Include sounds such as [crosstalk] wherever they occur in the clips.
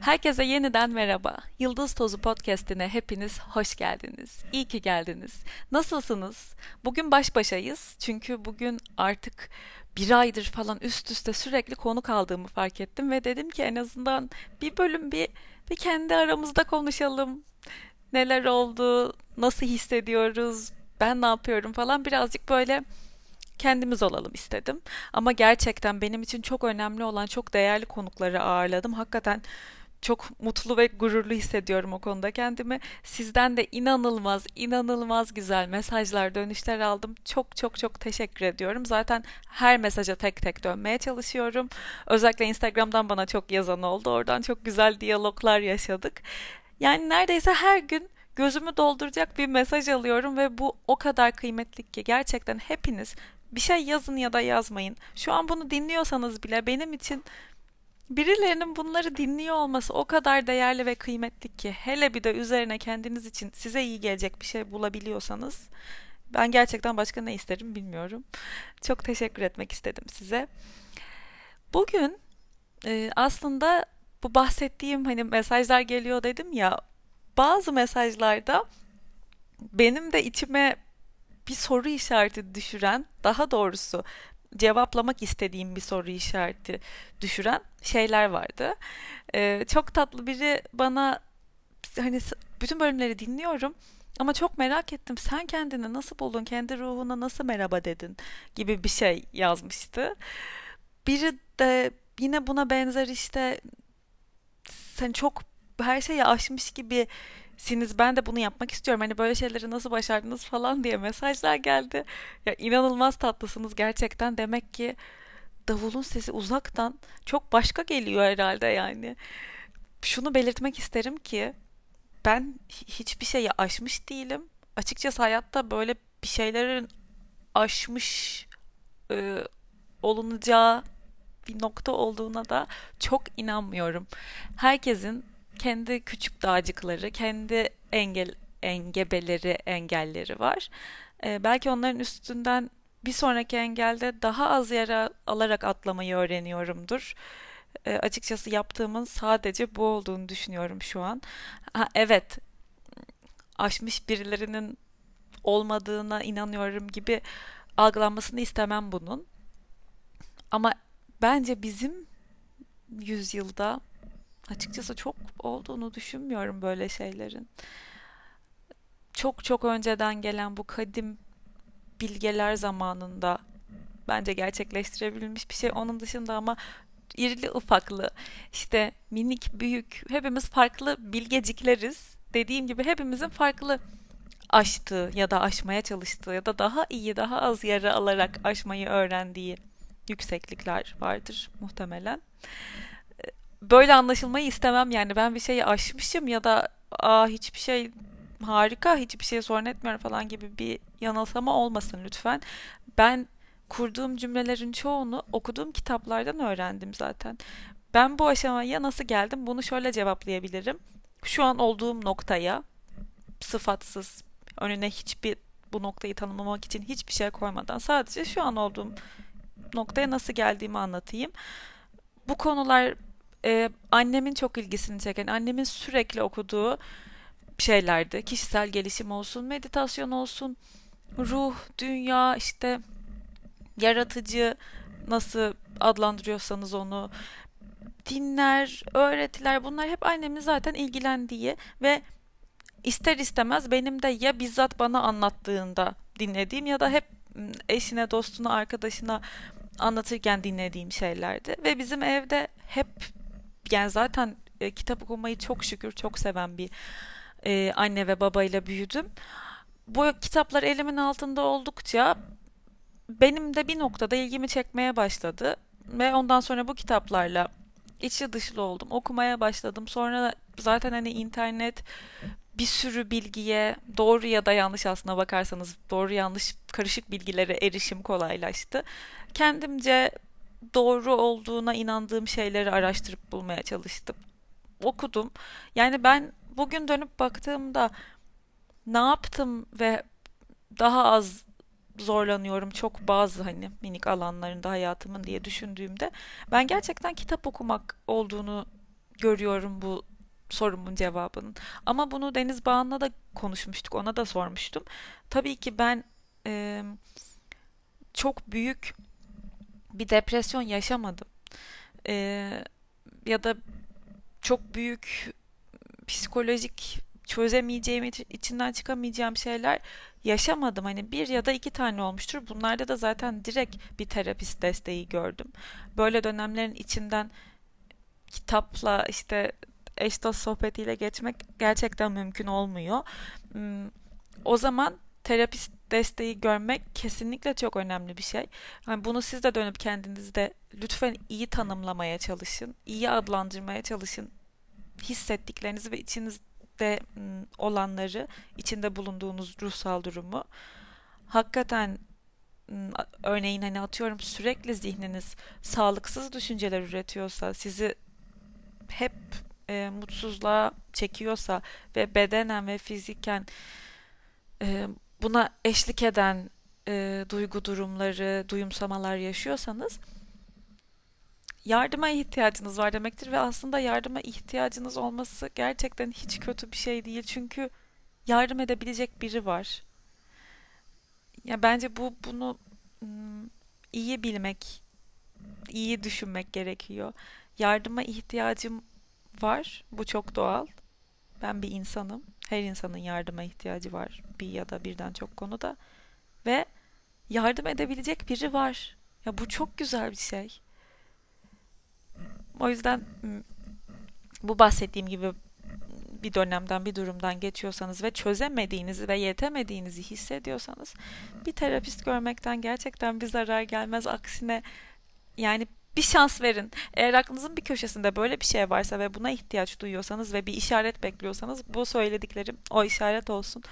Herkese yeniden merhaba. Yıldız Tozu Podcast'ine hepiniz hoş geldiniz. İyi ki geldiniz. Nasılsınız? Bugün baş başayız. Çünkü bugün artık bir aydır falan üst üste sürekli konuk aldığımı fark ettim ve dedim ki en azından bir bölüm bir, bir kendi aramızda konuşalım. Neler oldu, nasıl hissediyoruz, ben ne yapıyorum falan birazcık böyle kendimiz olalım istedim. Ama gerçekten benim için çok önemli olan çok değerli konukları ağırladım. Hakikaten çok mutlu ve gururlu hissediyorum o konuda kendimi. Sizden de inanılmaz, inanılmaz güzel mesajlar, dönüşler aldım. Çok çok çok teşekkür ediyorum. Zaten her mesaja tek tek dönmeye çalışıyorum. Özellikle Instagram'dan bana çok yazan oldu. Oradan çok güzel diyaloglar yaşadık. Yani neredeyse her gün gözümü dolduracak bir mesaj alıyorum ve bu o kadar kıymetli ki gerçekten hepiniz bir şey yazın ya da yazmayın. Şu an bunu dinliyorsanız bile benim için birilerinin bunları dinliyor olması o kadar değerli ve kıymetli ki hele bir de üzerine kendiniz için size iyi gelecek bir şey bulabiliyorsanız ben gerçekten başka ne isterim bilmiyorum. Çok teşekkür etmek istedim size. Bugün e, aslında bu bahsettiğim hani mesajlar geliyor dedim ya bazı mesajlarda benim de içime bir soru işareti düşüren, daha doğrusu cevaplamak istediğim bir soru işareti düşüren şeyler vardı. Ee, çok tatlı biri bana hani bütün bölümleri dinliyorum ama çok merak ettim. Sen kendini nasıl buldun? Kendi ruhuna nasıl merhaba dedin? gibi bir şey yazmıştı. Biri de yine buna benzer işte sen çok her şeyi aşmış gibi siniz ben de bunu yapmak istiyorum. Hani böyle şeyleri nasıl başardınız falan diye mesajlar geldi. Ya inanılmaz tatlısınız gerçekten. Demek ki davulun sesi uzaktan çok başka geliyor herhalde yani. Şunu belirtmek isterim ki ben hiçbir şeyi aşmış değilim. Açıkçası hayatta böyle bir şeylerin aşmış e, olunacağı bir nokta olduğuna da çok inanmıyorum. Herkesin kendi küçük dağcıkları, kendi engel engebeleri, engelleri var. Ee, belki onların üstünden bir sonraki engelde daha az yara alarak atlamayı öğreniyorumdur. E, açıkçası yaptığımın sadece bu olduğunu düşünüyorum şu an. Ha, evet, aşmış birilerinin olmadığına inanıyorum gibi algılanmasını istemem bunun. Ama bence bizim yüzyılda Açıkçası çok olduğunu düşünmüyorum böyle şeylerin. Çok çok önceden gelen bu kadim bilgeler zamanında bence gerçekleştirebilmiş bir şey. Onun dışında ama irili ufaklı işte minik büyük hepimiz farklı bilgecikleriz. Dediğim gibi hepimizin farklı aştığı ya da aşmaya çalıştığı ya da daha iyi daha az yara alarak aşmayı öğrendiği yükseklikler vardır muhtemelen böyle anlaşılmayı istemem yani ben bir şeyi aşmışım ya da aa hiçbir şey harika hiçbir şey sorun etmiyorum falan gibi bir yanılsama olmasın lütfen. Ben kurduğum cümlelerin çoğunu okuduğum kitaplardan öğrendim zaten. Ben bu aşamaya nasıl geldim bunu şöyle cevaplayabilirim. Şu an olduğum noktaya sıfatsız önüne hiçbir bu noktayı tanımlamak için hiçbir şey koymadan sadece şu an olduğum noktaya nasıl geldiğimi anlatayım. Bu konular e, annemin çok ilgisini çeken, annemin sürekli okuduğu şeylerdi. Kişisel gelişim olsun, meditasyon olsun, ruh, dünya, işte yaratıcı nasıl adlandırıyorsanız onu, dinler, öğretiler bunlar hep annemin zaten ilgilendiği ve ister istemez benim de ya bizzat bana anlattığında dinlediğim ya da hep eşine, dostuna, arkadaşına anlatırken dinlediğim şeylerdi. Ve bizim evde hep yani zaten e, kitap okumayı çok şükür çok seven bir e, anne ve babayla büyüdüm. Bu kitaplar elimin altında oldukça benim de bir noktada ilgimi çekmeye başladı ve ondan sonra bu kitaplarla içi dışlı oldum. Okumaya başladım. Sonra zaten hani internet bir sürü bilgiye doğru ya da yanlış aslına bakarsanız doğru yanlış karışık bilgilere erişim kolaylaştı. Kendimce doğru olduğuna inandığım şeyleri araştırıp bulmaya çalıştım. Okudum. Yani ben bugün dönüp baktığımda ne yaptım ve daha az zorlanıyorum çok bazı hani minik alanlarında hayatımın diye düşündüğümde ben gerçekten kitap okumak olduğunu görüyorum bu sorumun cevabının. Ama bunu Deniz Bağan'la da konuşmuştuk. Ona da sormuştum. Tabii ki ben e, çok büyük bir depresyon yaşamadım. E, ya da çok büyük psikolojik çözemeyeceğim, içinden çıkamayacağım şeyler yaşamadım. Hani bir ya da iki tane olmuştur. Bunlarda da zaten direkt bir terapist desteği gördüm. Böyle dönemlerin içinden kitapla işte eş dost sohbetiyle geçmek gerçekten mümkün olmuyor. Hmm, o zaman terapist desteği görmek kesinlikle çok önemli bir şey. Yani bunu siz de dönüp kendinizde lütfen iyi tanımlamaya çalışın, iyi adlandırmaya çalışın. Hissettiklerinizi ve içinizde hmm, olanları, içinde bulunduğunuz ruhsal durumu. Hakikaten hmm, örneğin hani atıyorum sürekli zihniniz sağlıksız düşünceler üretiyorsa, sizi hep e, mutsuzluğa çekiyorsa ve bedenen ve fiziken e, buna eşlik eden e, duygu durumları, duyumsamalar yaşıyorsanız yardıma ihtiyacınız var demektir ve aslında yardıma ihtiyacınız olması gerçekten hiç kötü bir şey değil. Çünkü yardım edebilecek biri var. Ya bence bu bunu iyi bilmek, iyi düşünmek gerekiyor. Yardıma ihtiyacım var. Bu çok doğal. Ben bir insanım. Her insanın yardıma ihtiyacı var. Bir ya da birden çok konuda. Ve yardım edebilecek biri var. Ya bu çok güzel bir şey. O yüzden bu bahsettiğim gibi bir dönemden bir durumdan geçiyorsanız ve çözemediğinizi ve yetemediğinizi hissediyorsanız bir terapist görmekten gerçekten bir zarar gelmez. Aksine yani bir şans verin. Eğer aklınızın bir köşesinde böyle bir şey varsa ve buna ihtiyaç duyuyorsanız ve bir işaret bekliyorsanız bu söylediklerim o işaret olsun.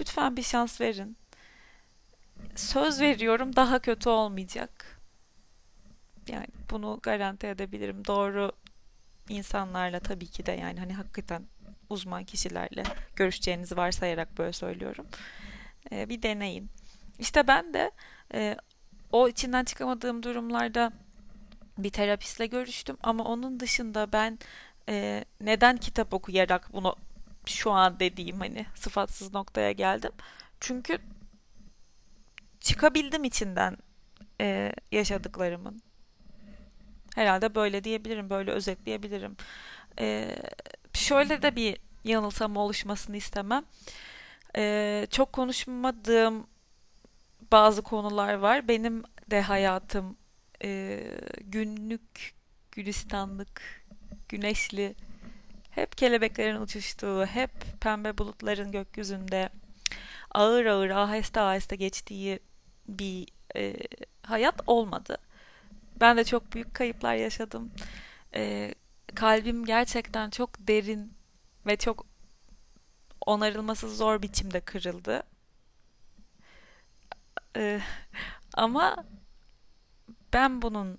Lütfen bir şans verin. Söz veriyorum daha kötü olmayacak. Yani bunu garanti edebilirim. Doğru insanlarla tabii ki de yani hani hakikaten uzman kişilerle görüşeceğinizi varsayarak böyle söylüyorum. Ee, bir deneyin. İşte ben de e, o içinden çıkamadığım durumlarda bir terapistle görüştüm ama onun dışında ben e, neden kitap okuyarak bunu şu an dediğim hani sıfatsız noktaya geldim. Çünkü çıkabildim içinden e, yaşadıklarımın. Herhalde böyle diyebilirim, böyle özetleyebilirim. E, şöyle de bir yanılsama oluşmasını istemem. E, çok konuşmadığım bazı konular var. Benim de hayatım e, günlük, gülistanlık, güneşli, hep kelebeklerin uçuştuğu, hep pembe bulutların gökyüzünde ağır ağır, aheste aheste geçtiği bir e, hayat olmadı. Ben de çok büyük kayıplar yaşadım. E, kalbim gerçekten çok derin ve çok onarılması zor biçimde kırıldı. E, ama ben bunun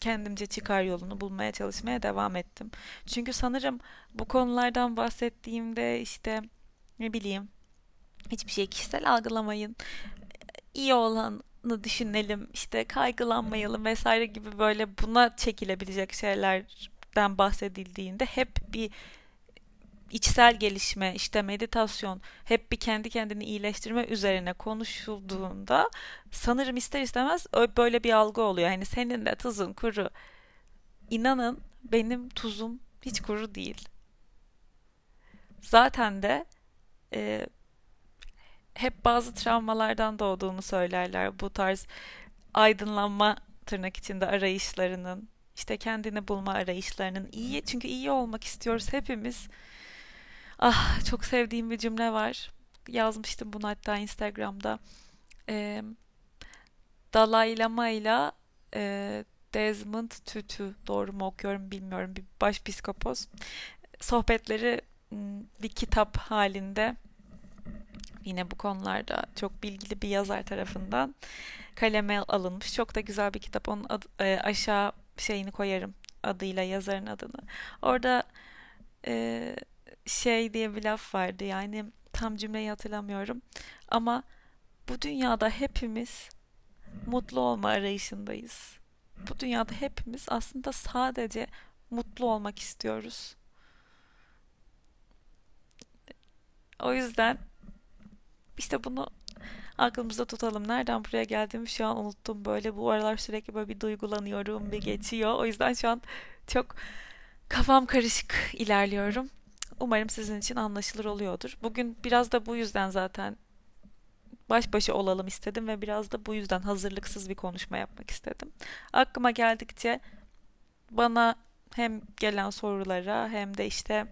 kendimce çıkar yolunu bulmaya çalışmaya devam ettim. Çünkü sanırım bu konulardan bahsettiğimde işte ne bileyim hiçbir şey kişisel algılamayın. iyi olanı düşünelim, işte kaygılanmayalım vesaire gibi böyle buna çekilebilecek şeylerden bahsedildiğinde hep bir içsel gelişme, işte meditasyon, hep bir kendi kendini iyileştirme üzerine konuşulduğunda sanırım ister istemez böyle bir algı oluyor. Hani senin de tuzun kuru. İnanın benim tuzum hiç kuru değil. Zaten de e, hep bazı travmalardan doğduğunu söylerler. Bu tarz aydınlanma tırnak içinde arayışlarının, işte kendini bulma arayışlarının iyi çünkü iyi olmak istiyoruz hepimiz Ah çok sevdiğim bir cümle var. Yazmıştım bunu hatta Instagram'da. Ee, Dalai Lama ile e, Desmond Tutu doğru mu okuyorum bilmiyorum bir baş psikopos sohbetleri bir kitap halinde yine bu konularda çok bilgili bir yazar tarafından kaleme alınmış. Çok da güzel bir kitap. Onun adı, e, aşağı şeyini koyarım adıyla yazarın adını. Orada e, şey diye bir laf vardı yani tam cümleyi hatırlamıyorum ama bu dünyada hepimiz mutlu olma arayışındayız. Bu dünyada hepimiz aslında sadece mutlu olmak istiyoruz. O yüzden işte bunu aklımızda tutalım. Nereden buraya geldiğimi şu an unuttum. Böyle bu aralar sürekli böyle bir duygulanıyorum, bir geçiyor. O yüzden şu an çok kafam karışık ilerliyorum. Umarım sizin için anlaşılır oluyordur. Bugün biraz da bu yüzden zaten baş başa olalım istedim ve biraz da bu yüzden hazırlıksız bir konuşma yapmak istedim. Aklıma geldikçe bana hem gelen sorulara hem de işte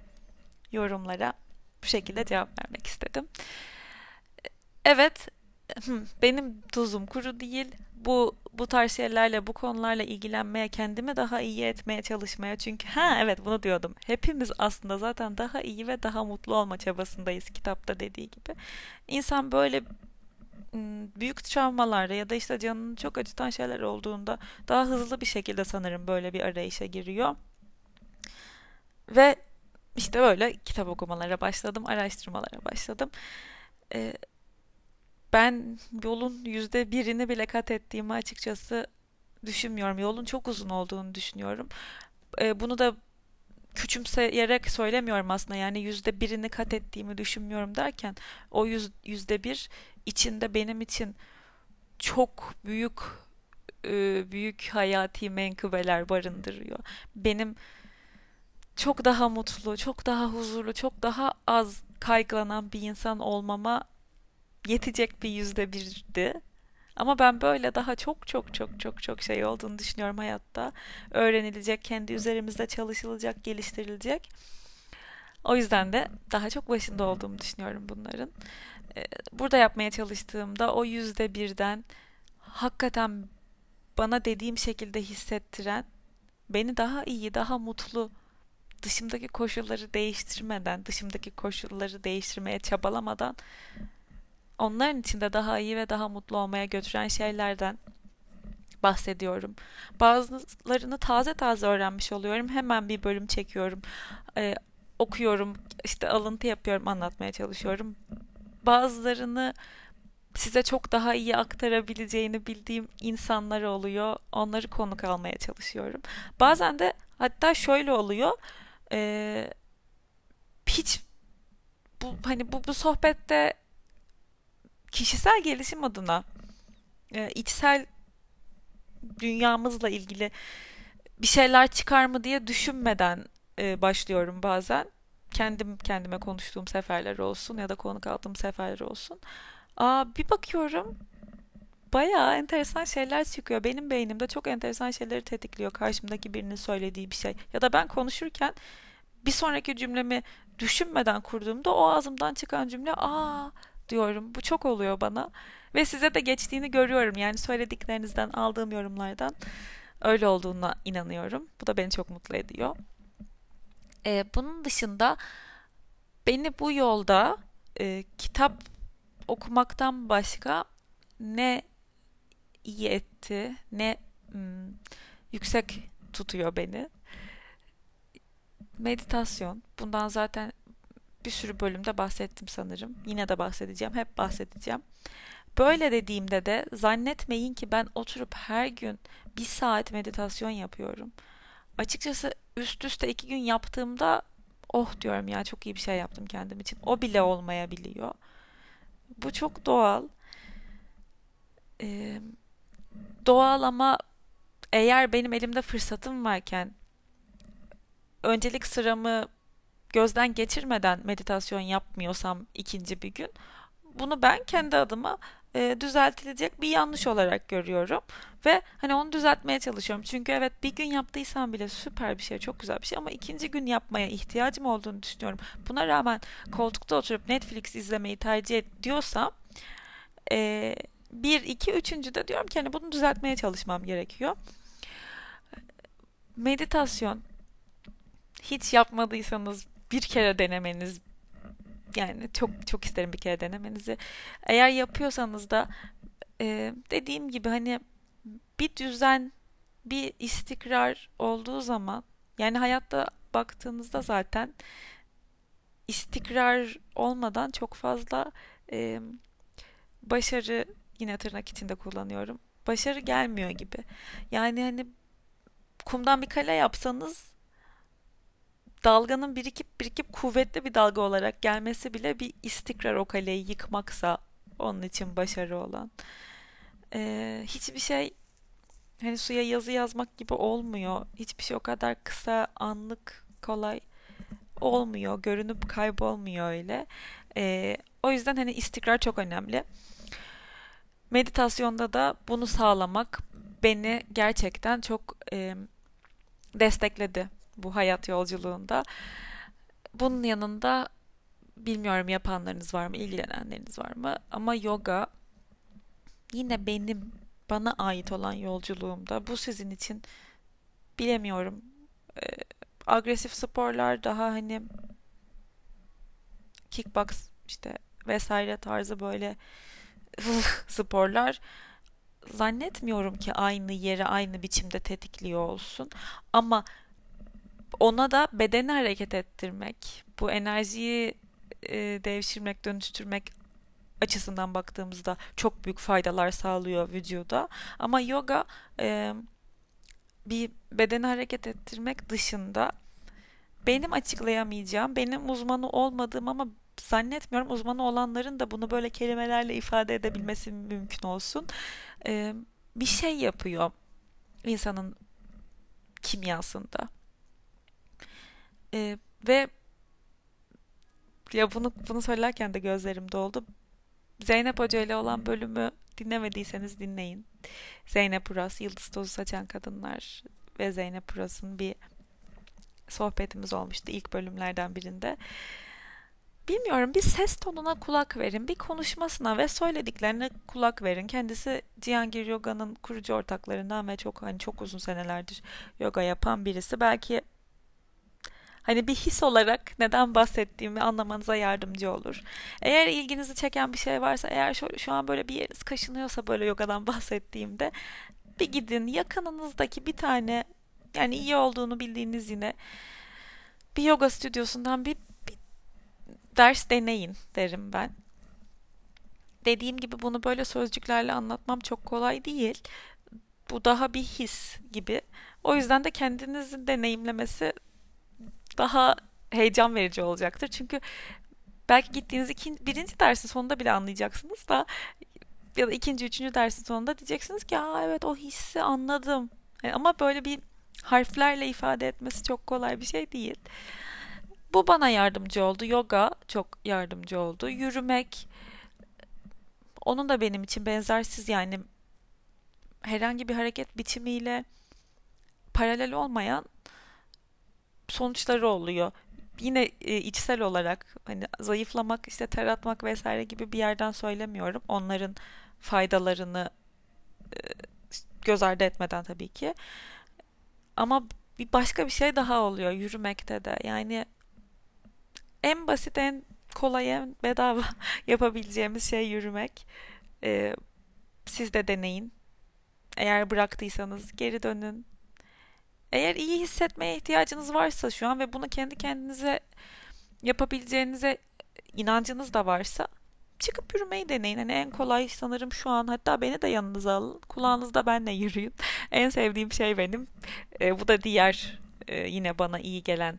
yorumlara bu şekilde cevap vermek istedim. Evet, [clears throat] benim tuzum kuru değil. Bu bu tarz şeylerle, bu konularla ilgilenmeye, kendimi daha iyi etmeye çalışmaya. Çünkü ha evet bunu diyordum. Hepimiz aslında zaten daha iyi ve daha mutlu olma çabasındayız kitapta dediği gibi. İnsan böyle büyük travmalarda ya da işte canını çok acıtan şeyler olduğunda daha hızlı bir şekilde sanırım böyle bir arayışa giriyor. Ve işte böyle kitap okumalara başladım, araştırmalara başladım. Ee, ben yolun yüzde birini bile kat ettiğimi açıkçası düşünmüyorum. Yolun çok uzun olduğunu düşünüyorum. Ee, bunu da küçümseyerek söylemiyorum aslında. Yani yüzde birini kat ettiğimi düşünmüyorum derken o yüz, yüzde bir içinde benim için çok büyük e, büyük hayati menkıbeler barındırıyor. Benim çok daha mutlu, çok daha huzurlu, çok daha az kaygılanan bir insan olmama yetecek bir yüzde birdi. Ama ben böyle daha çok çok çok çok çok şey olduğunu düşünüyorum hayatta. Öğrenilecek, kendi üzerimizde çalışılacak, geliştirilecek. O yüzden de daha çok başında olduğumu düşünüyorum bunların. Ee, burada yapmaya çalıştığımda o yüzde birden hakikaten bana dediğim şekilde hissettiren, beni daha iyi, daha mutlu, dışımdaki koşulları değiştirmeden, dışımdaki koşulları değiştirmeye çabalamadan onların içinde daha iyi ve daha mutlu olmaya götüren şeylerden bahsediyorum. Bazılarını taze taze öğrenmiş oluyorum. Hemen bir bölüm çekiyorum. Ee, okuyorum, işte alıntı yapıyorum, anlatmaya çalışıyorum. Bazılarını size çok daha iyi aktarabileceğini bildiğim insanlar oluyor. Onları konuk almaya çalışıyorum. Bazen de hatta şöyle oluyor. Ee, hiç bu hani bu bu sohbette kişisel gelişim adına e, içsel dünyamızla ilgili bir şeyler çıkar mı diye düşünmeden e, başlıyorum bazen. Kendim kendime konuştuğum seferler olsun ya da konuk aldığım seferler olsun. Aa, bir bakıyorum bayağı enteresan şeyler çıkıyor. Benim beynimde çok enteresan şeyleri tetikliyor karşımdaki birinin söylediği bir şey. Ya da ben konuşurken bir sonraki cümlemi düşünmeden kurduğumda o ağzımdan çıkan cümle aa diyorum. Bu çok oluyor bana. Ve size de geçtiğini görüyorum. Yani söylediklerinizden aldığım yorumlardan öyle olduğuna inanıyorum. Bu da beni çok mutlu ediyor. Ee, bunun dışında beni bu yolda e, kitap okumaktan başka ne iyi etti, ne hmm, yüksek tutuyor beni. Meditasyon. Bundan zaten bir sürü bölümde bahsettim sanırım. Yine de bahsedeceğim. Hep bahsedeceğim. Böyle dediğimde de zannetmeyin ki ben oturup her gün bir saat meditasyon yapıyorum. Açıkçası üst üste iki gün yaptığımda oh diyorum ya çok iyi bir şey yaptım kendim için. O bile olmayabiliyor. Bu çok doğal. Ee, doğal ama eğer benim elimde fırsatım varken öncelik sıramı gözden geçirmeden meditasyon yapmıyorsam ikinci bir gün bunu ben kendi adıma e, düzeltilecek bir yanlış olarak görüyorum ve hani onu düzeltmeye çalışıyorum. Çünkü evet bir gün yaptıysam bile süper bir şey, çok güzel bir şey ama ikinci gün yapmaya ihtiyacım olduğunu düşünüyorum. Buna rağmen koltukta oturup Netflix izlemeyi tercih ediyorsam e, bir, iki, üçüncü de diyorum ki hani bunu düzeltmeye çalışmam gerekiyor. Meditasyon hiç yapmadıysanız bir kere denemeniz yani çok çok isterim bir kere denemenizi. Eğer yapıyorsanız da e, dediğim gibi hani bir düzen, bir istikrar olduğu zaman yani hayatta baktığınızda zaten istikrar olmadan çok fazla e, başarı yine tırnak içinde kullanıyorum. Başarı gelmiyor gibi. Yani hani kumdan bir kale yapsanız dalganın birikip birikip kuvvetli bir dalga olarak gelmesi bile bir istikrar o kaleyi yıkmaksa onun için başarı olan. Ee, hiçbir şey hani suya yazı yazmak gibi olmuyor. Hiçbir şey o kadar kısa, anlık, kolay olmuyor. Görünüp kaybolmuyor öyle. Ee, o yüzden hani istikrar çok önemli. Meditasyonda da bunu sağlamak beni gerçekten çok e, destekledi bu hayat yolculuğunda. Bunun yanında bilmiyorum yapanlarınız var mı, ilgilenenleriniz var mı? Ama yoga yine benim bana ait olan yolculuğumda bu sizin için bilemiyorum. E, agresif sporlar daha hani kickbox işte vesaire tarzı böyle [laughs] sporlar zannetmiyorum ki aynı yeri aynı biçimde tetikliyor olsun. Ama ona da bedeni hareket ettirmek, bu enerjiyi e, devşirmek, dönüştürmek açısından baktığımızda çok büyük faydalar sağlıyor vücuda. Ama yoga e, bir bedeni hareket ettirmek dışında benim açıklayamayacağım, benim uzmanı olmadığım ama zannetmiyorum uzmanı olanların da bunu böyle kelimelerle ifade edebilmesi mümkün olsun. Ee, bir şey yapıyor insanın kimyasında. Ee, ve ya bunu bunu söylerken de gözlerim doldu. Zeynep Hoca ile olan bölümü dinlemediyseniz dinleyin. Zeynep Uras, Yıldız Tozu Saçan Kadınlar ve Zeynep Uras'ın bir sohbetimiz olmuştu ilk bölümlerden birinde. Bilmiyorum bir ses tonuna kulak verin, bir konuşmasına ve söylediklerine kulak verin. Kendisi Cihangir Yoga'nın kurucu ortaklarından ve çok hani çok uzun senelerdir yoga yapan birisi. Belki hani bir his olarak neden bahsettiğimi anlamanıza yardımcı olur. Eğer ilginizi çeken bir şey varsa, eğer şu, şu an böyle bir yeriniz kaşınıyorsa böyle yogadan [laughs] bahsettiğimde bir gidin yakınınızdaki bir tane yani iyi olduğunu bildiğiniz yine bir yoga stüdyosundan bir ders deneyin derim ben. Dediğim gibi bunu böyle sözcüklerle anlatmam çok kolay değil. Bu daha bir his gibi. O yüzden de kendinizin deneyimlemesi daha heyecan verici olacaktır. Çünkü belki gittiğiniz ikinci, birinci dersin sonunda bile anlayacaksınız da ya da ikinci, üçüncü dersin sonunda diyeceksiniz ki Aa, evet o hissi anladım. Yani ama böyle bir harflerle ifade etmesi çok kolay bir şey değil. Bu bana yardımcı oldu. Yoga çok yardımcı oldu. Yürümek onun da benim için benzersiz yani herhangi bir hareket biçimiyle paralel olmayan sonuçları oluyor. Yine e, içsel olarak hani zayıflamak, işte ter atmak vesaire gibi bir yerden söylemiyorum. Onların faydalarını e, göz ardı etmeden tabii ki. Ama bir başka bir şey daha oluyor yürümekte de. Yani en basit, en kolay, en bedava [laughs] yapabileceğimiz şey yürümek. Ee, siz de deneyin. Eğer bıraktıysanız geri dönün. Eğer iyi hissetmeye ihtiyacınız varsa şu an ve bunu kendi kendinize yapabileceğinize inancınız da varsa çıkıp yürümeyi deneyin. Hani en kolay sanırım şu an hatta beni de yanınıza alın. Kulağınızda benle yürüyün. [laughs] en sevdiğim şey benim. E, bu da diğer e, yine bana iyi gelen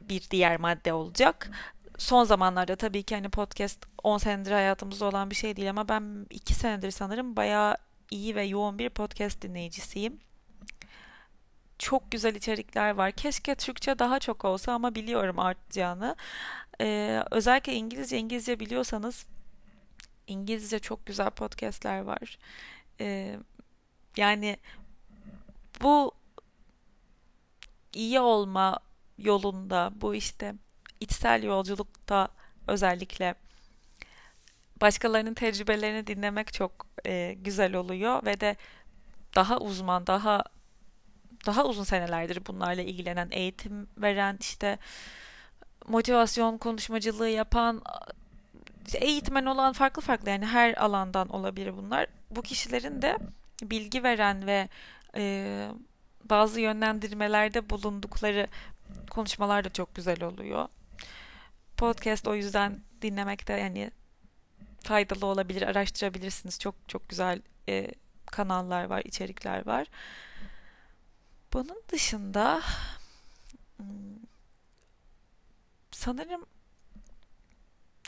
bir diğer madde olacak. Son zamanlarda tabii ki hani podcast 10 senedir hayatımızda olan bir şey değil ama ben 2 senedir sanırım bayağı iyi ve yoğun bir podcast dinleyicisiyim. Çok güzel içerikler var. Keşke Türkçe daha çok olsa ama biliyorum artacağını. Ee, özellikle İngilizce İngilizce biliyorsanız İngilizce çok güzel podcastler var. Ee, yani bu iyi olma yolunda bu işte içsel yolculukta özellikle başkalarının tecrübelerini dinlemek çok e, güzel oluyor ve de daha uzman, daha daha uzun senelerdir bunlarla ilgilenen, eğitim veren, işte motivasyon konuşmacılığı yapan, eğitmen olan farklı farklı yani her alandan olabilir bunlar. Bu kişilerin de bilgi veren ve e, bazı yönlendirmelerde bulundukları konuşmalar da çok güzel oluyor. Podcast o yüzden dinlemekte yani faydalı olabilir, araştırabilirsiniz. Çok çok güzel e, kanallar var, içerikler var. Bunun dışında hmm, sanırım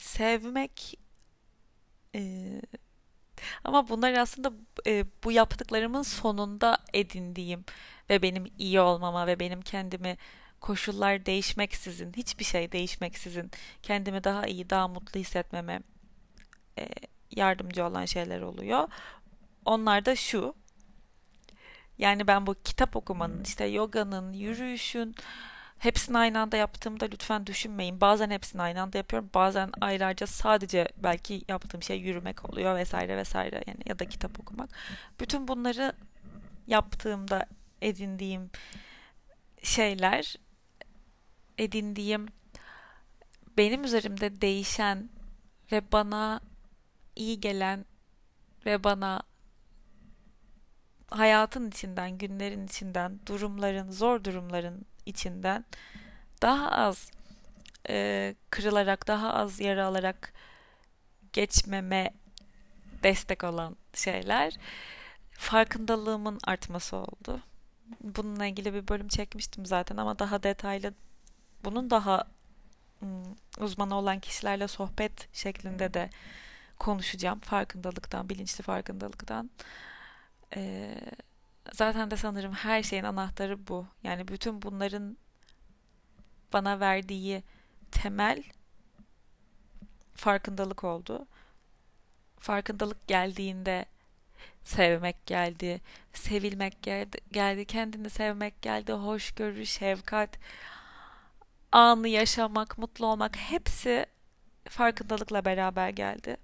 sevmek e, ama bunlar aslında e, bu yaptıklarımın sonunda edindiğim ve benim iyi olmama ve benim kendimi koşullar değişmeksizin, hiçbir şey değişmeksizin kendimi daha iyi, daha mutlu hissetmeme e, yardımcı olan şeyler oluyor. Onlar da şu. Yani ben bu kitap okumanın, işte yoganın, yürüyüşün hepsini aynı anda yaptığımda lütfen düşünmeyin. Bazen hepsini aynı anda yapıyorum. Bazen aylarca sadece belki yaptığım şey yürümek oluyor vesaire vesaire yani ya da kitap okumak. Bütün bunları yaptığımda edindiğim şeyler edindiğim benim üzerimde değişen ve bana iyi gelen ve bana hayatın içinden, günlerin içinden, durumların, zor durumların içinden daha az e, kırılarak, daha az yara alarak geçmeme destek olan şeyler farkındalığımın artması oldu. Bununla ilgili bir bölüm çekmiştim zaten ama daha detaylı bunun daha uzmanı olan kişilerle sohbet şeklinde de konuşacağım. Farkındalıktan, bilinçli farkındalıktan. Ee, zaten de sanırım her şeyin anahtarı bu. Yani bütün bunların bana verdiği temel farkındalık oldu. Farkındalık geldiğinde sevmek geldi, sevilmek geldi, geldi, kendini sevmek geldi, hoşgörü, şefkat, anı yaşamak, mutlu olmak hepsi farkındalıkla beraber geldi.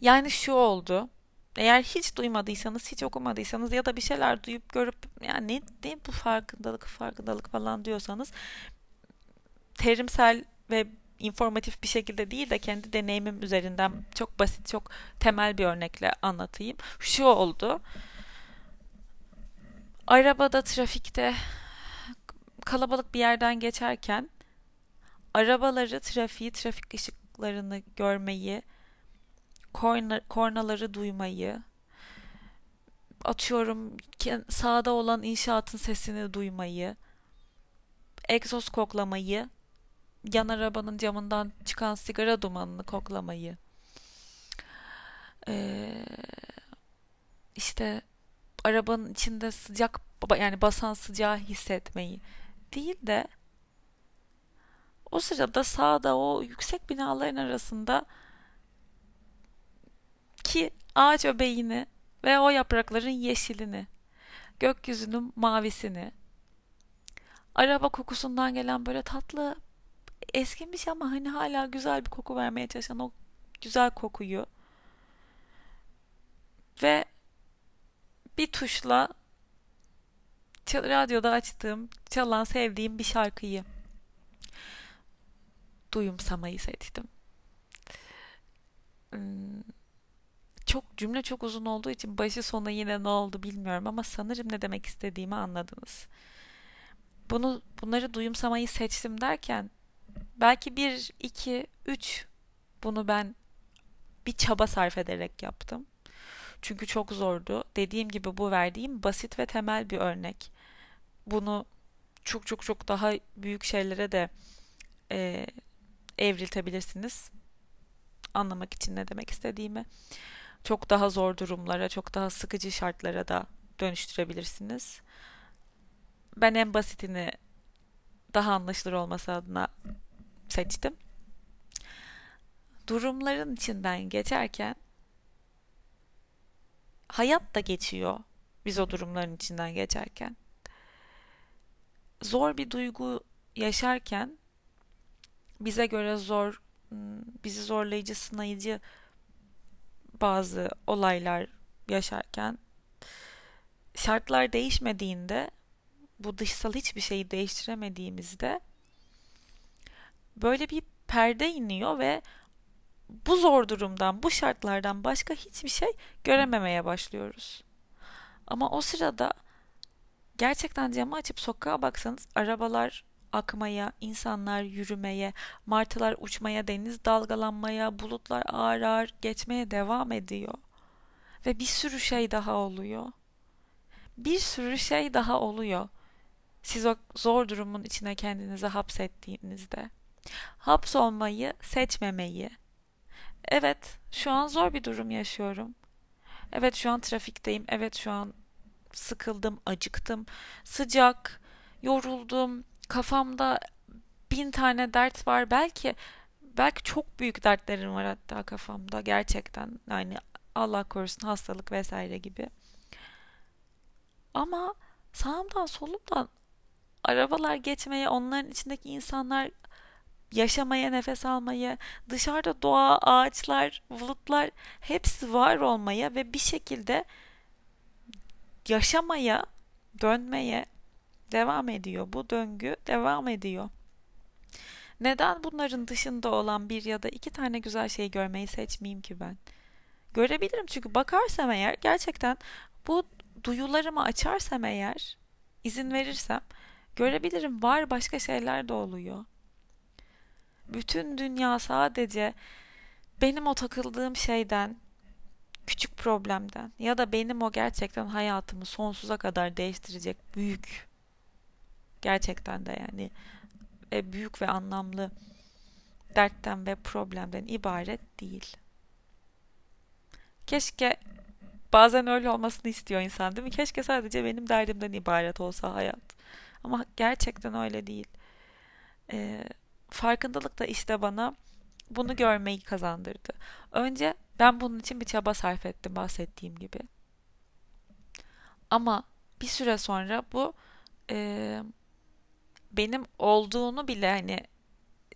Yani şu oldu. Eğer hiç duymadıysanız, hiç okumadıysanız ya da bir şeyler duyup görüp yani ne, ne bu farkındalık, farkındalık falan diyorsanız terimsel ve informatif bir şekilde değil de kendi deneyimim üzerinden çok basit, çok temel bir örnekle anlatayım. Şu oldu. Arabada, trafikte kalabalık bir yerden geçerken arabaları, trafiği, trafik ışıklarını görmeyi, korna, kornaları duymayı, atıyorum sağda olan inşaatın sesini duymayı, egzoz koklamayı, yan arabanın camından çıkan sigara dumanını koklamayı, ee, işte arabanın içinde sıcak yani basan sıcağı hissetmeyi değil de o sırada sağda o yüksek binaların arasında ki ağaç öbeğini ve o yaprakların yeşilini, gökyüzünün mavisini, araba kokusundan gelen böyle tatlı eskimiş ama hani hala güzel bir koku vermeye çalışan o güzel kokuyu ve bir tuşla radyoda açtığım, çalan, sevdiğim bir şarkıyı duyumsamayı seçtim. Hmm, çok cümle çok uzun olduğu için başı sonu yine ne oldu bilmiyorum ama sanırım ne demek istediğimi anladınız. Bunu bunları duyumsamayı seçtim derken belki bir, iki, üç bunu ben bir çaba sarf ederek yaptım. Çünkü çok zordu. Dediğim gibi bu verdiğim basit ve temel bir örnek. Bunu çok çok çok daha büyük şeylere de e, evriltebilirsiniz. Anlamak için ne demek istediğimi. Çok daha zor durumlara, çok daha sıkıcı şartlara da dönüştürebilirsiniz. Ben en basitini daha anlaşılır olması adına seçtim. Durumların içinden geçerken hayat da geçiyor biz o durumların içinden geçerken. Zor bir duygu yaşarken bize göre zor, hmm, bizi zorlayıcı, sınayıcı bazı olaylar yaşarken şartlar değişmediğinde bu dışsal hiçbir şeyi değiştiremediğimizde böyle bir perde iniyor ve bu zor durumdan, bu şartlardan başka hiçbir şey görememeye başlıyoruz. Ama o sırada gerçekten camı açıp sokağa baksanız arabalar akmaya, insanlar yürümeye, martılar uçmaya, deniz dalgalanmaya, bulutlar ağır ağır geçmeye devam ediyor. Ve bir sürü şey daha oluyor. Bir sürü şey daha oluyor. Siz o zor durumun içine kendinizi hapsettiğinizde hapsolmayı seçmemeyi. Evet, şu an zor bir durum yaşıyorum. Evet, şu an trafikteyim. Evet, şu an sıkıldım, acıktım, sıcak, yoruldum. Kafamda bin tane dert var. Belki belki çok büyük dertlerim var hatta kafamda gerçekten. Yani Allah korusun hastalık vesaire gibi. Ama sağımdan solumdan arabalar geçmeye, onların içindeki insanlar yaşamaya, nefes almaya, dışarıda doğa, ağaçlar, bulutlar hepsi var olmaya ve bir şekilde yaşamaya, dönmeye devam ediyor. Bu döngü devam ediyor. Neden bunların dışında olan bir ya da iki tane güzel şey görmeyi seçmeyeyim ki ben? Görebilirim çünkü bakarsam eğer gerçekten bu duyularımı açarsam eğer izin verirsem görebilirim var başka şeyler de oluyor. Bütün dünya sadece benim o takıldığım şeyden, küçük problemden ya da benim o gerçekten hayatımı sonsuza kadar değiştirecek büyük gerçekten de yani e, büyük ve anlamlı dertten ve problemden ibaret değil. Keşke bazen öyle olmasını istiyor insan değil mi? Keşke sadece benim derdimden ibaret olsa hayat. Ama gerçekten öyle değil. Ee, farkındalık da işte bana bunu görmeyi kazandırdı. Önce ben bunun için bir çaba sarf ettim bahsettiğim gibi. Ama bir süre sonra bu e, benim olduğunu bile hani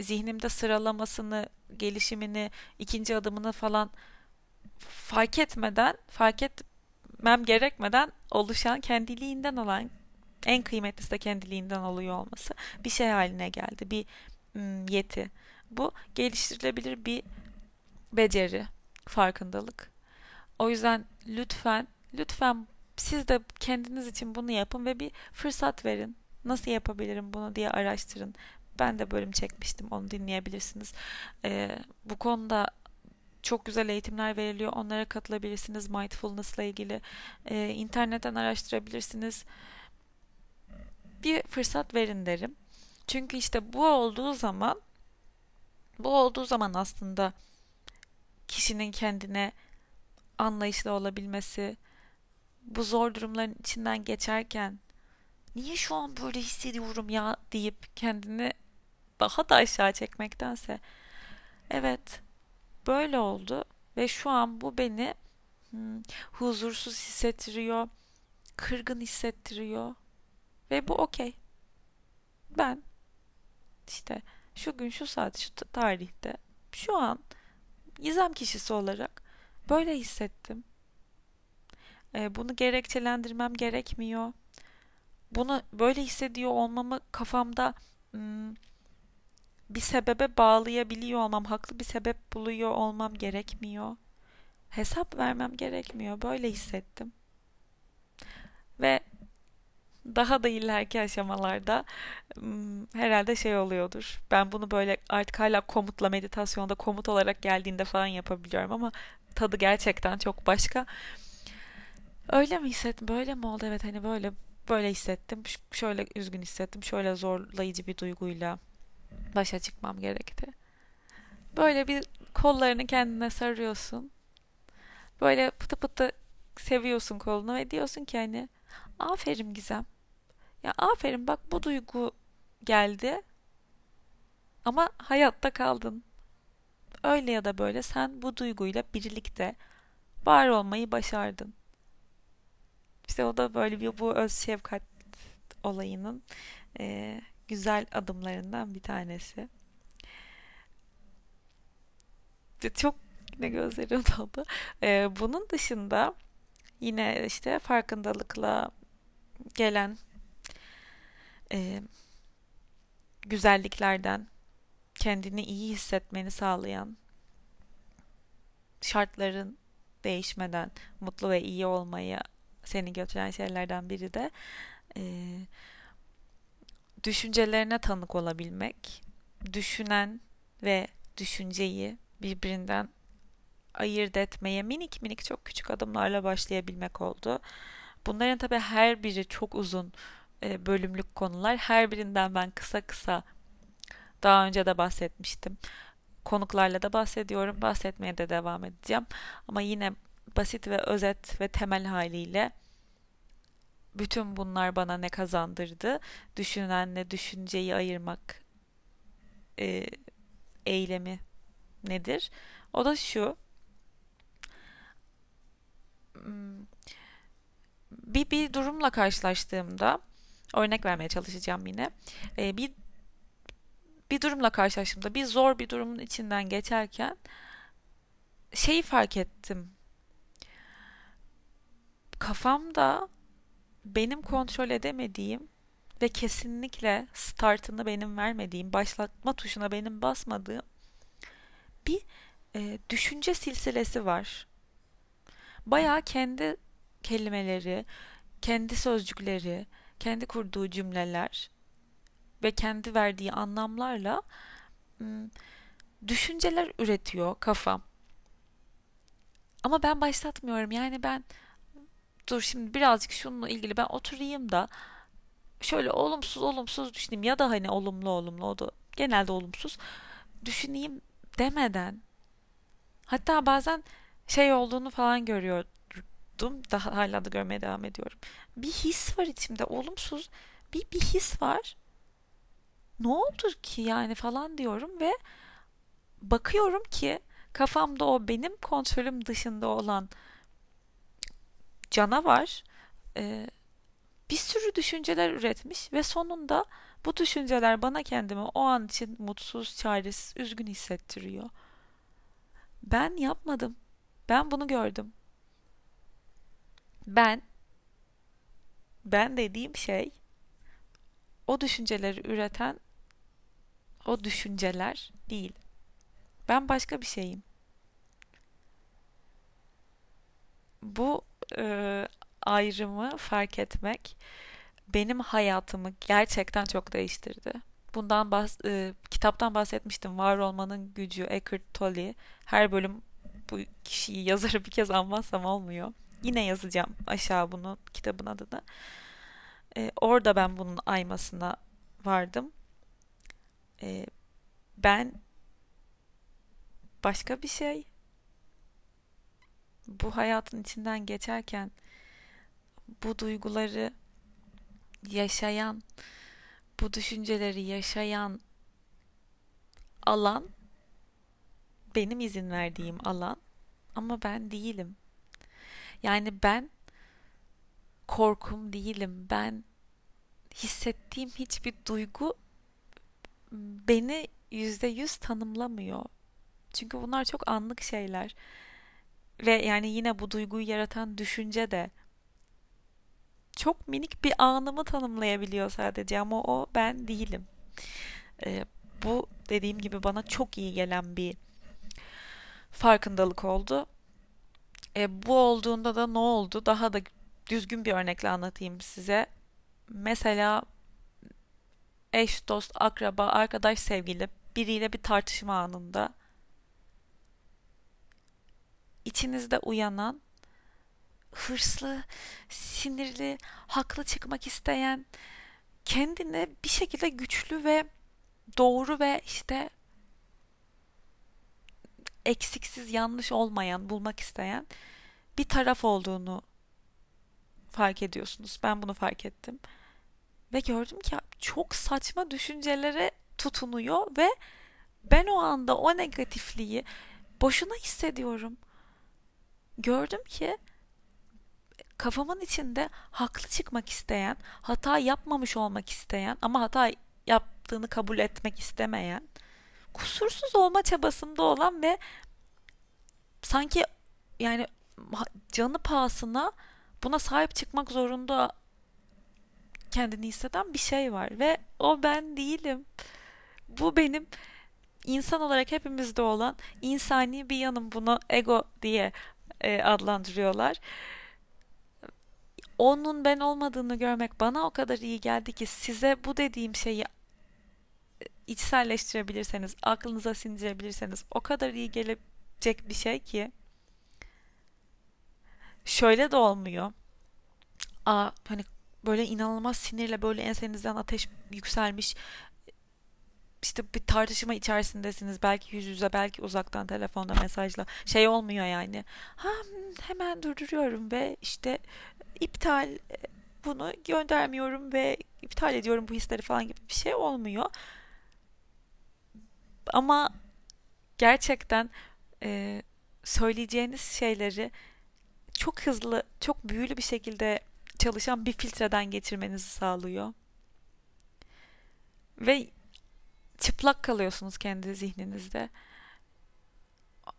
zihnimde sıralamasını, gelişimini, ikinci adımını falan fark etmeden, fark etmem gerekmeden oluşan kendiliğinden olan en kıymetlisi de kendiliğinden oluyor olması bir şey haline geldi. Bir yeti. Bu geliştirilebilir bir beceri, farkındalık. O yüzden lütfen, lütfen siz de kendiniz için bunu yapın ve bir fırsat verin. Nasıl yapabilirim bunu diye araştırın. Ben de bölüm çekmiştim, onu dinleyebilirsiniz. Ee, bu konuda çok güzel eğitimler veriliyor. Onlara katılabilirsiniz. Mindfulness ile ilgili ee, internetten araştırabilirsiniz. Bir fırsat verin derim. Çünkü işte bu olduğu zaman bu olduğu zaman aslında kişinin kendine anlayışlı olabilmesi, bu zor durumların içinden geçerken niye şu an böyle hissediyorum ya deyip kendini daha da aşağı çekmektense evet böyle oldu ve şu an bu beni hmm, huzursuz hissettiriyor, kırgın hissettiriyor ve bu okey. Ben işte şu gün şu saat şu tarihte şu an gizem kişisi olarak böyle hissettim. Ee, bunu gerekçelendirmem gerekmiyor. Bunu böyle hissediyor olmamı kafamda hmm, bir sebebe bağlayabiliyor olmam, haklı bir sebep buluyor olmam gerekmiyor. Hesap vermem gerekmiyor. Böyle hissettim. Ve daha da ileriki aşamalarda herhalde şey oluyordur. Ben bunu böyle artık hala komutla meditasyonda komut olarak geldiğinde falan yapabiliyorum ama tadı gerçekten çok başka. Öyle mi hissettim? Böyle mi oldu? Evet hani böyle böyle hissettim. Şöyle üzgün hissettim. Şöyle zorlayıcı bir duyguyla başa çıkmam gerekti. Böyle bir kollarını kendine sarıyorsun. Böyle pıtı pıtı seviyorsun kolunu ve diyorsun ki hani aferin Gizem. Ya aferin bak bu duygu geldi ama hayatta kaldın. Öyle ya da böyle sen bu duyguyla birlikte var olmayı başardın. İşte o da böyle bir bu öz şefkat olayının e, güzel adımlarından bir tanesi. Çok ne gözlerim [laughs] doldu. E, bunun dışında yine işte farkındalıkla gelen e, güzelliklerden kendini iyi hissetmeni sağlayan şartların değişmeden mutlu ve iyi olmaya seni götüren şeylerden biri de e, düşüncelerine tanık olabilmek, düşünen ve düşünceyi birbirinden ayırt etmeye minik minik çok küçük adımlarla başlayabilmek oldu. Bunların tabi her biri çok uzun e, bölümlük konular. Her birinden ben kısa kısa daha önce de bahsetmiştim. Konuklarla da bahsediyorum. Bahsetmeye de devam edeceğim. Ama yine basit ve özet ve temel haliyle bütün bunlar bana ne kazandırdı? Düşünenle düşünceyi ayırmak e, eylemi nedir? O da şu. Hmm, bir, bir durumla karşılaştığımda örnek vermeye çalışacağım yine. E, bir bir durumla karşılaştığımda bir zor bir durumun içinden geçerken şeyi fark ettim. Kafamda benim kontrol edemediğim ve kesinlikle startını benim vermediğim, başlatma tuşuna benim basmadığım bir e, düşünce silsilesi var. Bayağı kendi kelimeleri, kendi sözcükleri, kendi kurduğu cümleler ve kendi verdiği anlamlarla düşünceler üretiyor kafam. Ama ben başlatmıyorum. Yani ben dur şimdi birazcık şununla ilgili ben oturayım da şöyle olumsuz olumsuz düşüneyim ya da hani olumlu olumlu o da genelde olumsuz düşüneyim demeden hatta bazen şey olduğunu falan görüyordum daha hala da görmeye devam ediyorum. Bir his var içimde olumsuz bir bir his var. Ne oldu ki yani falan diyorum ve bakıyorum ki kafamda o benim kontrolüm dışında olan canavar e, bir sürü düşünceler üretmiş ve sonunda bu düşünceler bana kendimi o an için mutsuz, çaresiz, üzgün hissettiriyor. Ben yapmadım. Ben bunu gördüm. Ben ben dediğim şey o düşünceleri üreten o düşünceler değil. Ben başka bir şeyim. Bu e, ayrımı fark etmek benim hayatımı gerçekten çok değiştirdi. Bundan bahs e, kitaptan bahsetmiştim. Var olmanın gücü Eckhart Tolle. Her bölüm bu kişiyi yazarı bir kez anmazsam olmuyor. Yine yazacağım aşağı bunu kitabın adını. E, orada ben bunun aymasına vardım. E, ben başka bir şey bu hayatın içinden geçerken bu duyguları yaşayan, bu düşünceleri yaşayan alan benim izin verdiğim alan ama ben değilim. Yani ben korkum değilim. Ben hissettiğim hiçbir duygu beni yüzde yüz tanımlamıyor. Çünkü bunlar çok anlık şeyler. Ve yani yine bu duyguyu yaratan düşünce de çok minik bir anımı tanımlayabiliyor sadece ama o ben değilim. Ee, bu dediğim gibi bana çok iyi gelen bir farkındalık oldu. E, bu olduğunda da ne oldu? Daha da düzgün bir örnekle anlatayım size. Mesela eş, dost, akraba, arkadaş, sevgili biriyle bir tartışma anında içinizde uyanan hırslı, sinirli, haklı çıkmak isteyen, kendini bir şekilde güçlü ve doğru ve işte eksiksiz yanlış olmayan bulmak isteyen bir taraf olduğunu fark ediyorsunuz. Ben bunu fark ettim. Ve gördüm ki çok saçma düşüncelere tutunuyor ve ben o anda o negatifliği boşuna hissediyorum. Gördüm ki kafamın içinde haklı çıkmak isteyen, hata yapmamış olmak isteyen ama hata yaptığını kabul etmek istemeyen, kusursuz olma çabasında olan ve sanki yani canı pahasına buna sahip çıkmak zorunda kendini hisseden bir şey var ve o ben değilim. Bu benim insan olarak hepimizde olan insani bir yanım bunu ego diye e, adlandırıyorlar onun ben olmadığını görmek bana o kadar iyi geldi ki size bu dediğim şeyi e, içselleştirebilirseniz, aklınıza sindirebilirseniz o kadar iyi gelecek bir şey ki şöyle de olmuyor. Aa hani böyle inanılmaz sinirle böyle ensenizden ateş yükselmiş işte bir tartışma içerisindesiniz. Belki yüz yüze belki uzaktan telefonda mesajla. Şey olmuyor yani. Ha hemen durduruyorum ve işte iptal e, bunu göndermiyorum ve iptal ediyorum bu hisleri falan gibi bir şey olmuyor. Ama gerçekten e, söyleyeceğiniz şeyleri çok hızlı, çok büyülü bir şekilde çalışan bir filtreden geçirmenizi sağlıyor. Ve çıplak kalıyorsunuz kendi zihninizde.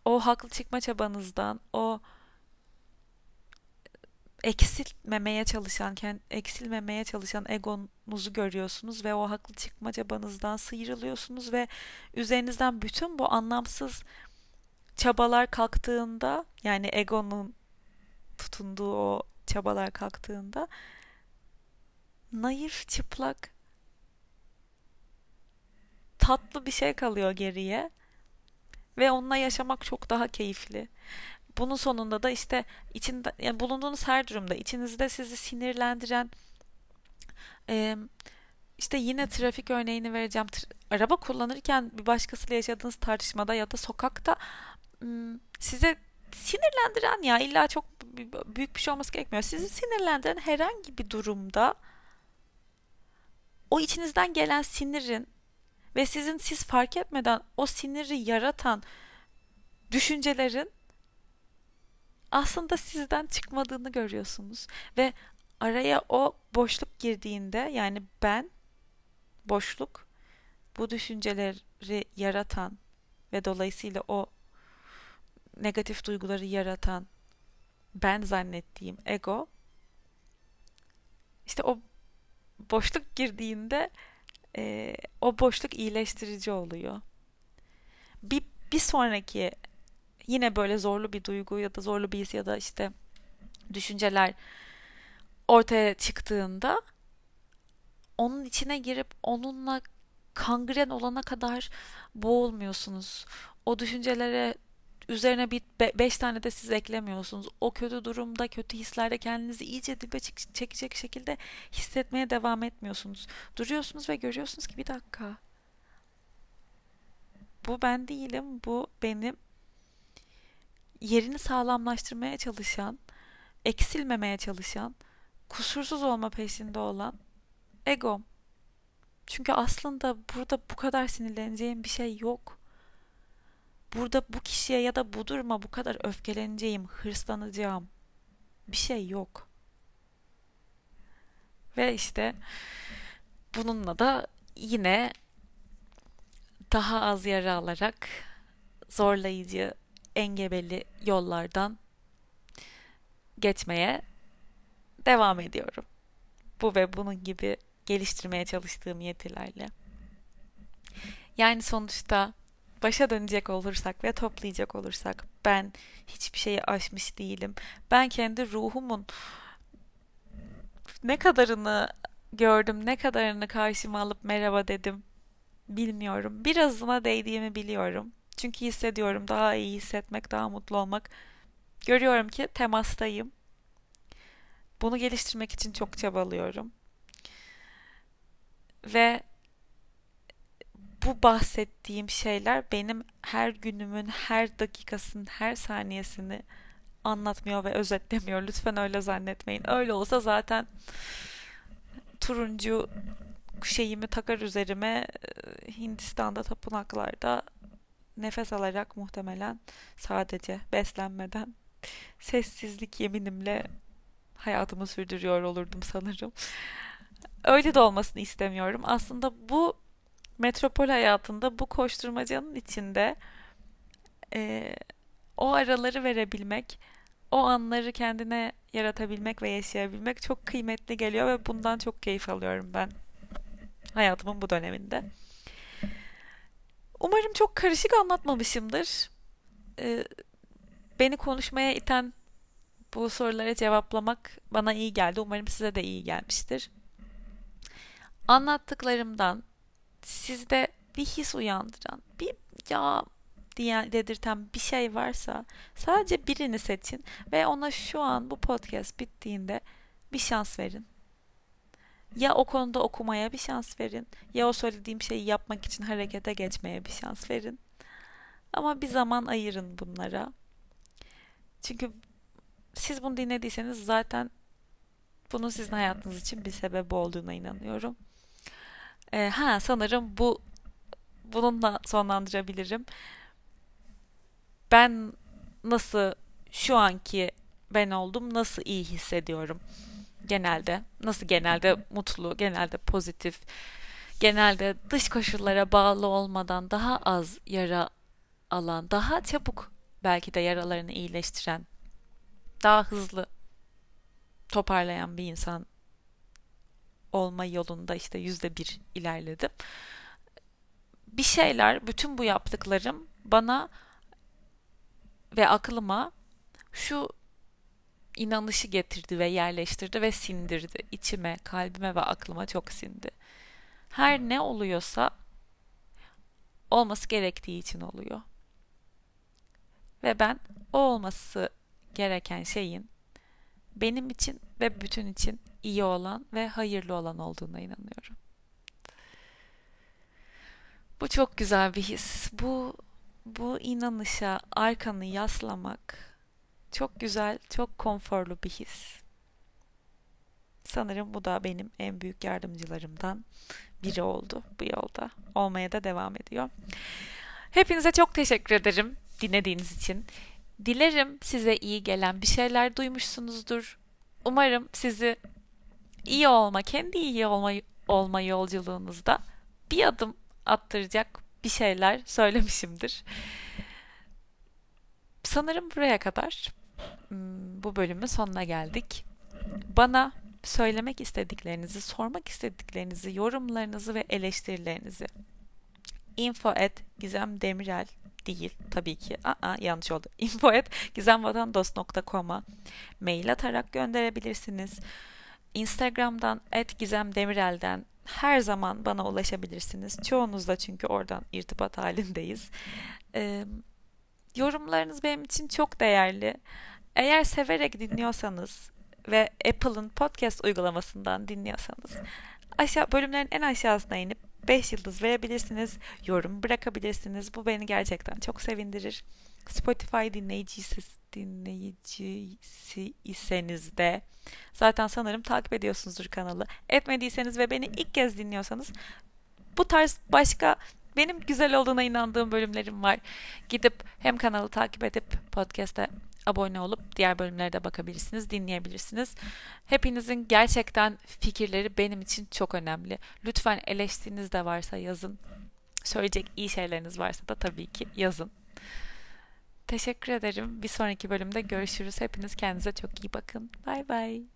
O haklı çıkma çabanızdan, o eksilmemeye çalışan, eksilmemeye çalışan egonuzu görüyorsunuz ve o haklı çıkma çabanızdan sıyrılıyorsunuz ve üzerinizden bütün bu anlamsız çabalar kalktığında yani egonun tutunduğu o çabalar kalktığında naif, çıplak, tatlı bir şey kalıyor geriye ve onunla yaşamak çok daha keyifli. Bunun sonunda da işte içinde yani bulunduğunuz her durumda içinizde sizi sinirlendiren e, işte yine trafik örneğini vereceğim. Araba kullanırken bir başkasıyla yaşadığınız tartışmada ya da sokakta size sinirlendiren ya illa çok büyük bir şey olması gerekmiyor. Sizi sinirlendiren herhangi bir durumda o içinizden gelen sinirin ve sizin siz fark etmeden o siniri yaratan düşüncelerin aslında sizden çıkmadığını görüyorsunuz. Ve araya o boşluk girdiğinde yani ben boşluk bu düşünceleri yaratan ve dolayısıyla o negatif duyguları yaratan ben zannettiğim ego işte o boşluk girdiğinde e, o boşluk iyileştirici oluyor. Bir, bir sonraki yine böyle zorlu bir duygu ya da zorlu bir his ya da işte düşünceler ortaya çıktığında onun içine girip onunla kangren olana kadar boğulmuyorsunuz. O düşüncelere üzerine bir be, beş tane de siz eklemiyorsunuz. O kötü durumda, kötü hislerde kendinizi iyice dibe çekecek şekilde hissetmeye devam etmiyorsunuz. Duruyorsunuz ve görüyorsunuz ki bir dakika. Bu ben değilim. Bu benim yerini sağlamlaştırmaya çalışan, eksilmemeye çalışan, kusursuz olma peşinde olan egom. Çünkü aslında burada bu kadar sinirleneceğim bir şey yok burada bu kişiye ya da bu duruma bu kadar öfkeleneceğim, hırslanacağım bir şey yok. Ve işte bununla da yine daha az yara alarak zorlayıcı, engebeli yollardan geçmeye devam ediyorum. Bu ve bunun gibi geliştirmeye çalıştığım yetilerle. Yani sonuçta başa dönecek olursak ve toplayacak olursak ben hiçbir şeyi aşmış değilim. Ben kendi ruhumun ne kadarını gördüm, ne kadarını karşıma alıp merhaba dedim bilmiyorum. Birazına değdiğimi biliyorum. Çünkü hissediyorum daha iyi hissetmek, daha mutlu olmak. Görüyorum ki temastayım. Bunu geliştirmek için çok çabalıyorum. Ve bu bahsettiğim şeyler benim her günümün her dakikasının her saniyesini anlatmıyor ve özetlemiyor. Lütfen öyle zannetmeyin. Öyle olsa zaten turuncu şeyimi takar üzerime Hindistan'da tapınaklarda nefes alarak muhtemelen sadece beslenmeden sessizlik yeminimle hayatımı sürdürüyor olurdum sanırım. Öyle de olmasını istemiyorum. Aslında bu metropol hayatında bu koşturmacanın içinde e, o araları verebilmek, o anları kendine yaratabilmek ve yaşayabilmek çok kıymetli geliyor ve bundan çok keyif alıyorum ben hayatımın bu döneminde. Umarım çok karışık anlatmamışımdır. Ee, beni konuşmaya iten bu sorulara cevaplamak bana iyi geldi. Umarım size de iyi gelmiştir. Anlattıklarımdan sizde bir his uyandıran, bir ya diye dedirten bir şey varsa sadece birini seçin ve ona şu an bu podcast bittiğinde bir şans verin. Ya o konuda okumaya bir şans verin, ya o söylediğim şeyi yapmak için harekete geçmeye bir şans verin. Ama bir zaman ayırın bunlara. Çünkü siz bunu dinlediyseniz zaten bunun sizin hayatınız için bir sebep olduğuna inanıyorum. Ee, ha sanırım bu bununla sonlandırabilirim. Ben nasıl şu anki ben oldum, nasıl iyi hissediyorum genelde. Nasıl genelde mutlu, genelde pozitif, genelde dış koşullara bağlı olmadan daha az yara alan, daha çabuk belki de yaralarını iyileştiren, daha hızlı toparlayan bir insan olma yolunda işte yüzde bir ilerledim. Bir şeyler, bütün bu yaptıklarım bana ve aklıma şu inanışı getirdi ve yerleştirdi ve sindirdi. İçime, kalbime ve aklıma çok sindi. Her ne oluyorsa olması gerektiği için oluyor. Ve ben o olması gereken şeyin benim için ve bütün için iyi olan ve hayırlı olan olduğuna inanıyorum. Bu çok güzel bir his. Bu bu inanışa arkanı yaslamak çok güzel, çok konforlu bir his. Sanırım bu da benim en büyük yardımcılarımdan biri oldu bu yolda. Olmaya da devam ediyor. Hepinize çok teşekkür ederim dinlediğiniz için. Dilerim size iyi gelen bir şeyler duymuşsunuzdur. Umarım sizi iyi olma, kendi iyi olma, olma yolculuğunuzda bir adım attıracak bir şeyler söylemişimdir. Sanırım buraya kadar hmm, bu bölümün sonuna geldik. Bana söylemek istediklerinizi, sormak istediklerinizi, yorumlarınızı ve eleştirilerinizi info at gizemdemirel değil tabii ki. Aa, yanlış oldu. [laughs] info at gizemvatandost.com'a mail atarak gönderebilirsiniz. Instagram'dan gizemdemirel'den her zaman bana ulaşabilirsiniz. Çoğunuzla çünkü oradan irtibat halindeyiz. Ee, yorumlarınız benim için çok değerli. Eğer severek dinliyorsanız ve Apple'ın podcast uygulamasından dinliyorsanız aşağı bölümlerin en aşağısına inip 5 yıldız verebilirsiniz, yorum bırakabilirsiniz. Bu beni gerçekten çok sevindirir. Spotify dinleyicisi dinleyicisi iseniz de zaten sanırım takip ediyorsunuzdur kanalı. Etmediyseniz ve beni ilk kez dinliyorsanız bu tarz başka benim güzel olduğuna inandığım bölümlerim var. Gidip hem kanalı takip edip podcast'e abone olup diğer bölümlere de bakabilirsiniz, dinleyebilirsiniz. Hepinizin gerçekten fikirleri benim için çok önemli. Lütfen eleştiriniz de varsa yazın. Söyleyecek iyi şeyleriniz varsa da tabii ki yazın. Teşekkür ederim. Bir sonraki bölümde görüşürüz. Hepiniz kendinize çok iyi bakın. Bay bay.